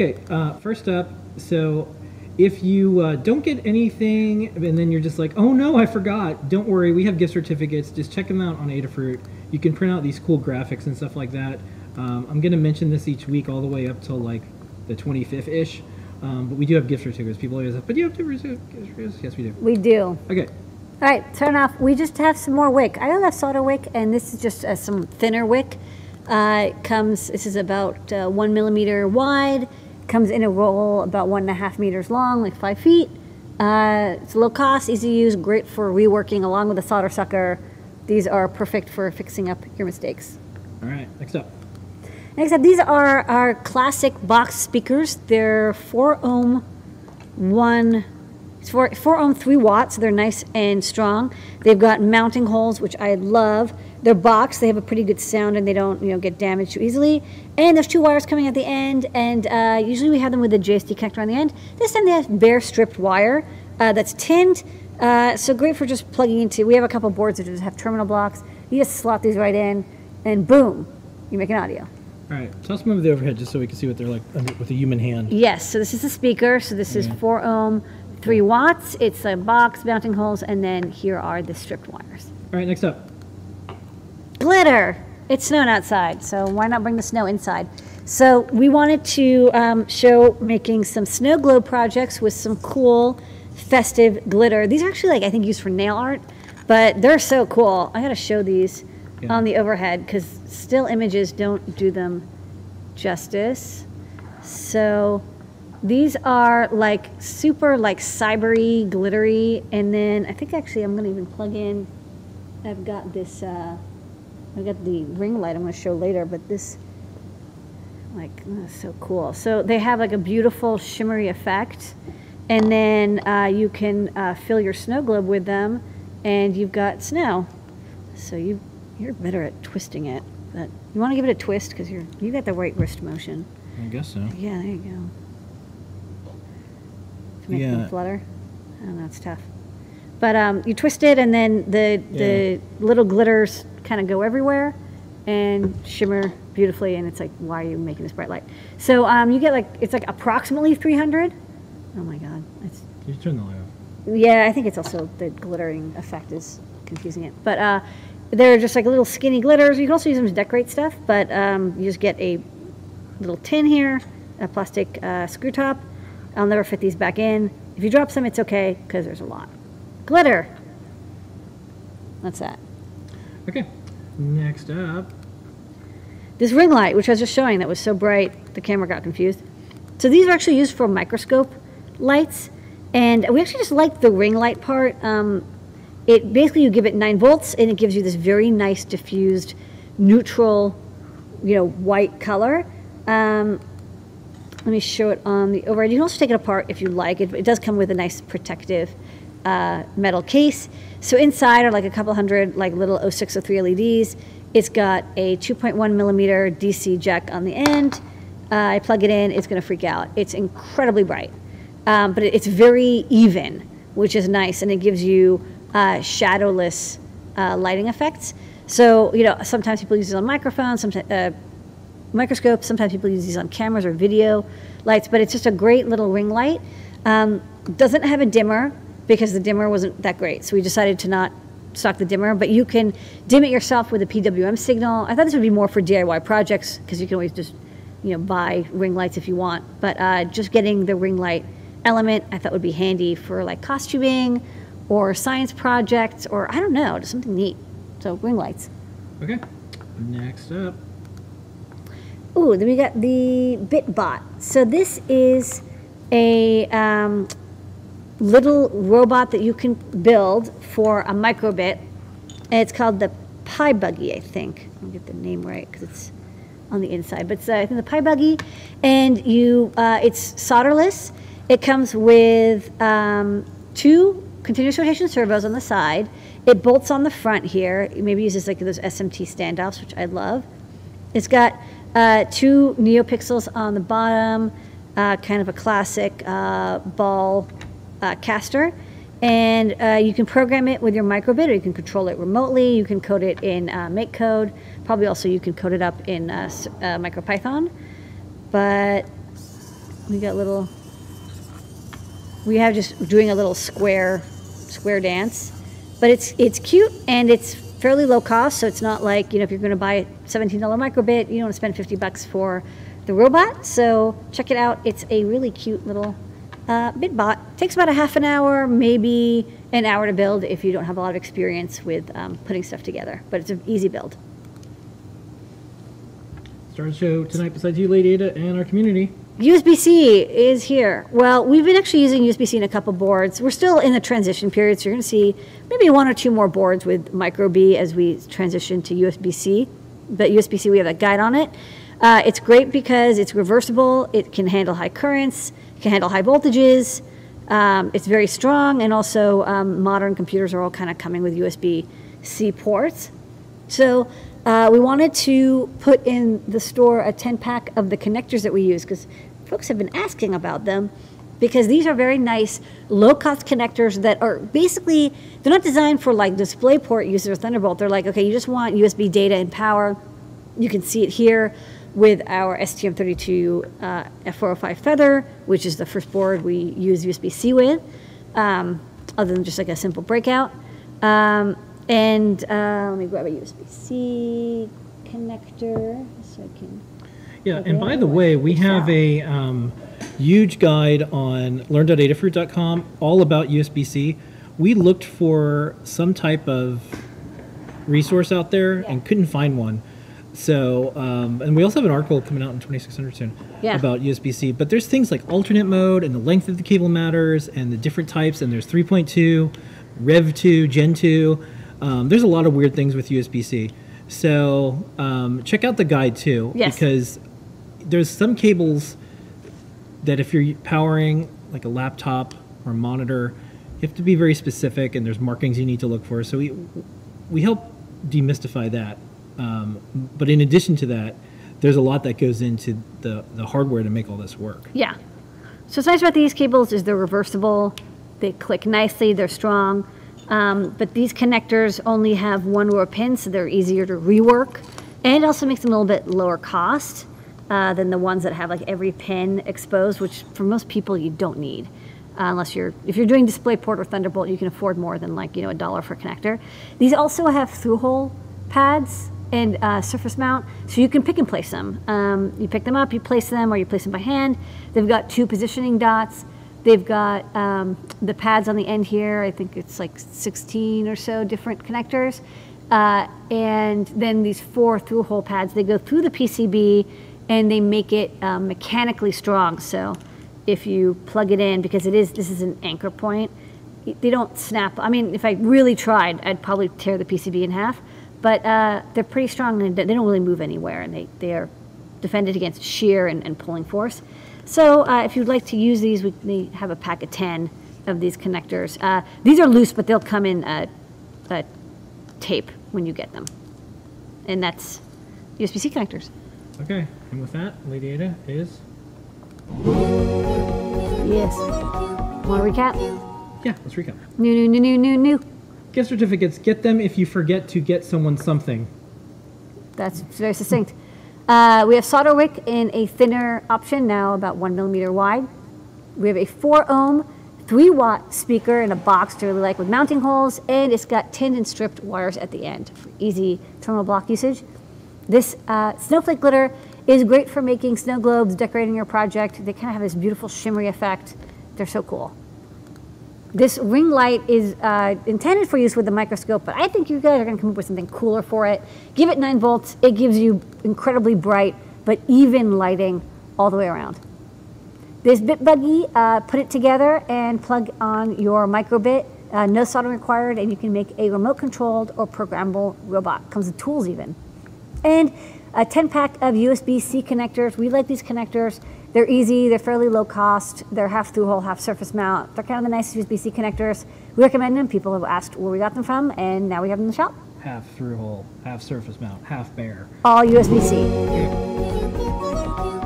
Okay, uh, first up, so if you uh, don't get anything and then you're just like, oh no, I forgot, don't worry, we have gift certificates. Just check them out on Adafruit. You can print out these cool graphics and stuff like that. Um, I'm going to mention this each week all the way up till like the 25th ish. Um, but we do have gift certificates. People always ask, but do you have gift certificates? Yes, we do. We do. Okay. All right, turn off. We just have some more wick. I have solder wick, and this is just uh, some thinner wick. Uh, it comes, this is about uh, one millimeter wide, comes in a roll about one and a half meters long, like five feet. Uh, it's low cost, easy to use, great for reworking along with a solder sucker. These are perfect for fixing up your mistakes. All right, next up. Next up, these are our classic box speakers. They're 4 ohm, 1, it's 4, 4 ohm, 3 watts. They're nice and strong. They've got mounting holes, which I love. They're boxed. They have a pretty good sound and they don't you know get damaged too easily. And there's two wires coming at the end. And uh, usually we have them with a JST connector on the end. This time they have bare stripped wire uh, that's tinned. Uh, so great for just plugging into. We have a couple boards that just have terminal blocks. You just slot these right in, and boom, you make an audio. All right, so let's move the overhead just so we can see what they're like with a human hand. Yes, so this is the speaker. So this is 4 ohm, 3 watts. It's a box, mounting holes, and then here are the stripped wires. All right, next up. Glitter. It's snowing outside, so why not bring the snow inside? So we wanted to um, show making some snow globe projects with some cool festive glitter. These are actually like I think used for nail art, but they're so cool. I got to show these Yeah. on the overhead because still images don't do them justice. So these are like super like cybery, glittery, and then I think actually I'm gonna even plug in. I've got this. Uh, I've got the ring light. I'm gonna show later, but this. Like oh, so cool. So they have like a beautiful shimmery effect, and then uh, you can uh, fill your snow globe with them, and you've got snow. So you you're better at twisting it, but you want to give it a twist because you're you got the right wrist motion. I guess so. Yeah, there you go. To make Yeah. them flutter. Oh, that's tough. But um, you twist it, and then the the little glitters kind of go everywhere and shimmer beautifully. And it's like, why are you making this bright light? So um, you get like it's like approximately 300. Oh my God, it's You turn the light off. yeah, I think it's also the glittering effect is confusing it. But uh, they're just like little skinny glitters. You can also use them to decorate stuff, but um, you just get a little tin here, a plastic uh, screw top. I'll never fit these back in. If you drop some, it's okay because there's a lot. Glitter. That's that. Okay, next up. This ring light, which I was just showing, that was so bright, the camera got confused. So these are actually used for microscope lights, and we actually just like the ring light part. Um, it basically you give it nine volts, and it gives you this very nice diffused, neutral, you know, white color. Um, let me show it on the overhead. You can also take it apart if you like. It, it does come with a nice protective uh, metal case. So inside are like a couple hundred like little 0603 LEDs. It's got a 2.1 millimeter DC jack on the end. Uh, I plug it in, it's to freak out. It's incredibly bright, um, but it, it's very even, which is nice, and it gives you uh, shadowless uh, lighting effects. So you know, sometimes people use it on microphones, sometimes uh, microscopes. Sometimes people use these on cameras or video lights, but it's just a great little ring light. Um, doesn't have a dimmer because the dimmer wasn't that great, so we decided to not stock the dimmer. But you can dim it yourself with a PWM signal. I thought this would be more for DIY projects because you can always just you know buy ring lights if you want. But uh, just getting the ring light element, I thought would be handy for like costuming or science projects or I don't know, just something neat. So ring lights. Okay, next up. Ooh, then we got the BitBot. So this is a um, little robot that you can build for a microbit. And it's called the Pi Buggy, I think. I'll get the name right because it's on the inside. But it's, uh, I think the Pi Buggy, and you, uh, it's solderless. It comes with um, two continuous rotation servos on the side. It bolts on the front here. It maybe uses like those SMT standoffs, which I love. It's got uh, two NeoPixels on the bottom, uh, kind of a classic uh, ball uh, caster. And uh, you can program it with your microbit or you can control it remotely. You can code it in uh, MakeCode. Probably also you can code it up in MicroPython. But we got little, we have just doing a little square, square dance. But it's, it's cute and it's fairly low cost, so it's not like, you know, if you're gonna buy a $17 microbit, you don't wanna spend 50 bucks for the robot. So check it out. It's a really cute little uh, BitBot. Takes about a half an hour, maybe an hour to build if you don't have a lot of experience with um, putting stuff together. But it's an easy build. Star of show tonight besides you, Lady Ada, and our community. USB-C is here. Well, we've been actually using USB-C in a couple boards. We're still in the transition period, so you're going to see maybe one or two more boards with micro B as we transition to USB-C. But USB-C, we have a guide on it. Uh, it's great because it's reversible. It can handle high currents. It can handle high voltages. Um, it's very strong, and also um, modern computers are all kind of coming with USB-C ports. So uh, we wanted to put in the store a 10 pack of the connectors that we use because folks have been asking about them because these are very nice low cost connectors that are basically they're not designed for like DisplayPort users or Thunderbolt. They're like, okay, you just want USB data and power. You can see it here with our STM32 uh, F405 Feather, which is the first board we use USB-C with, um, other than just like a simple breakout. Um, and uh, let me grab a USB-C connector so I can. Yeah, and by the way, we have a um, huge guide on learn.adafruit.com all about USB-C. We looked for some type of resource out there Yeah. and couldn't find one. So, um, and we also have an article coming out in 2600 soon Yeah. about USB-C. But there's things like alternate mode and the length of the cable matters and the different types. And there's 3.2, Rev 2, Gen 2. Um, there's a lot of weird things with USB-C. So um, check out the guide too, Yes. because there's some cables that if you're powering like a laptop or a monitor, you have to be very specific, and there's markings you need to look for. So we we help demystify that. Um, but in addition to that, there's a lot that goes into the the hardware to make all this work. Yeah. So what's nice about these cables is they're reversible. They click nicely. They're strong. Um, but these connectors only have one of pins, so they're easier to rework, and it also makes them a little bit lower cost uh, than the ones that have like every pin exposed, which for most people you don't need. Uh, unless you're if you're doing DisplayPort or Thunderbolt, you can afford more than like you know a dollar for a connector. These also have through-hole pads and uh, surface mount, so you can pick and place them. Um, you pick them up, you place them, or you place them by hand. They've got two positioning dots. They've got um, the pads on the end here. I think it's like 16 or so different connectors. Uh, and then these four through-hole pads, they go through the PCB and they make it um, mechanically strong. So if you plug it in, because it is, this is an anchor point, they don't snap. I mean, if I really tried, I'd probably tear the PCB in half. But uh, they're pretty strong and they don't really move anywhere, and they, they are defended against shear and, and pulling force. So uh, if you'd like to use these, we they have a pack of 10 of these connectors. Uh, these are loose, but they'll come in uh, uh, tape when you get them. And that's USB-C connectors. Okay, and with that, Lady Ada is Yes. Want to recap? yeah. Let's recap. New, new, new, new, new, new. Gift certificates. Get them if you forget to get someone something. That's very succinct. Uh, we have solder wick in a thinner option, now about one millimeter wide. We have a four ohm, three watt speaker in a box to really like with mounting holes, and it's got tinned and stripped wires at the end for easy terminal block usage. This uh, snowflake glitter is great for making snow globes, decorating your project. They kind of have this beautiful shimmery effect. They're so cool. This ring light is uh, intended for use with the microscope, but I think you guys are going to come up with something cooler for it. Give it 9 volts. It gives you incredibly bright but even lighting all the way around. This bit buggy, uh, put it together and plug on your microbit. Uh, no soldering required, and you can make a remote controlled or programmable robot. Comes with tools even. And a 10 pack of USB C connectors. We like these connectors. They're easy, they're fairly low cost, they're half through hole, half surface mount. They're kind of the nicest USB C connectors. We recommend them. People have asked where we got them from, and now we have them in the shop. Half through hole, half surface mount, half bare. All USB C.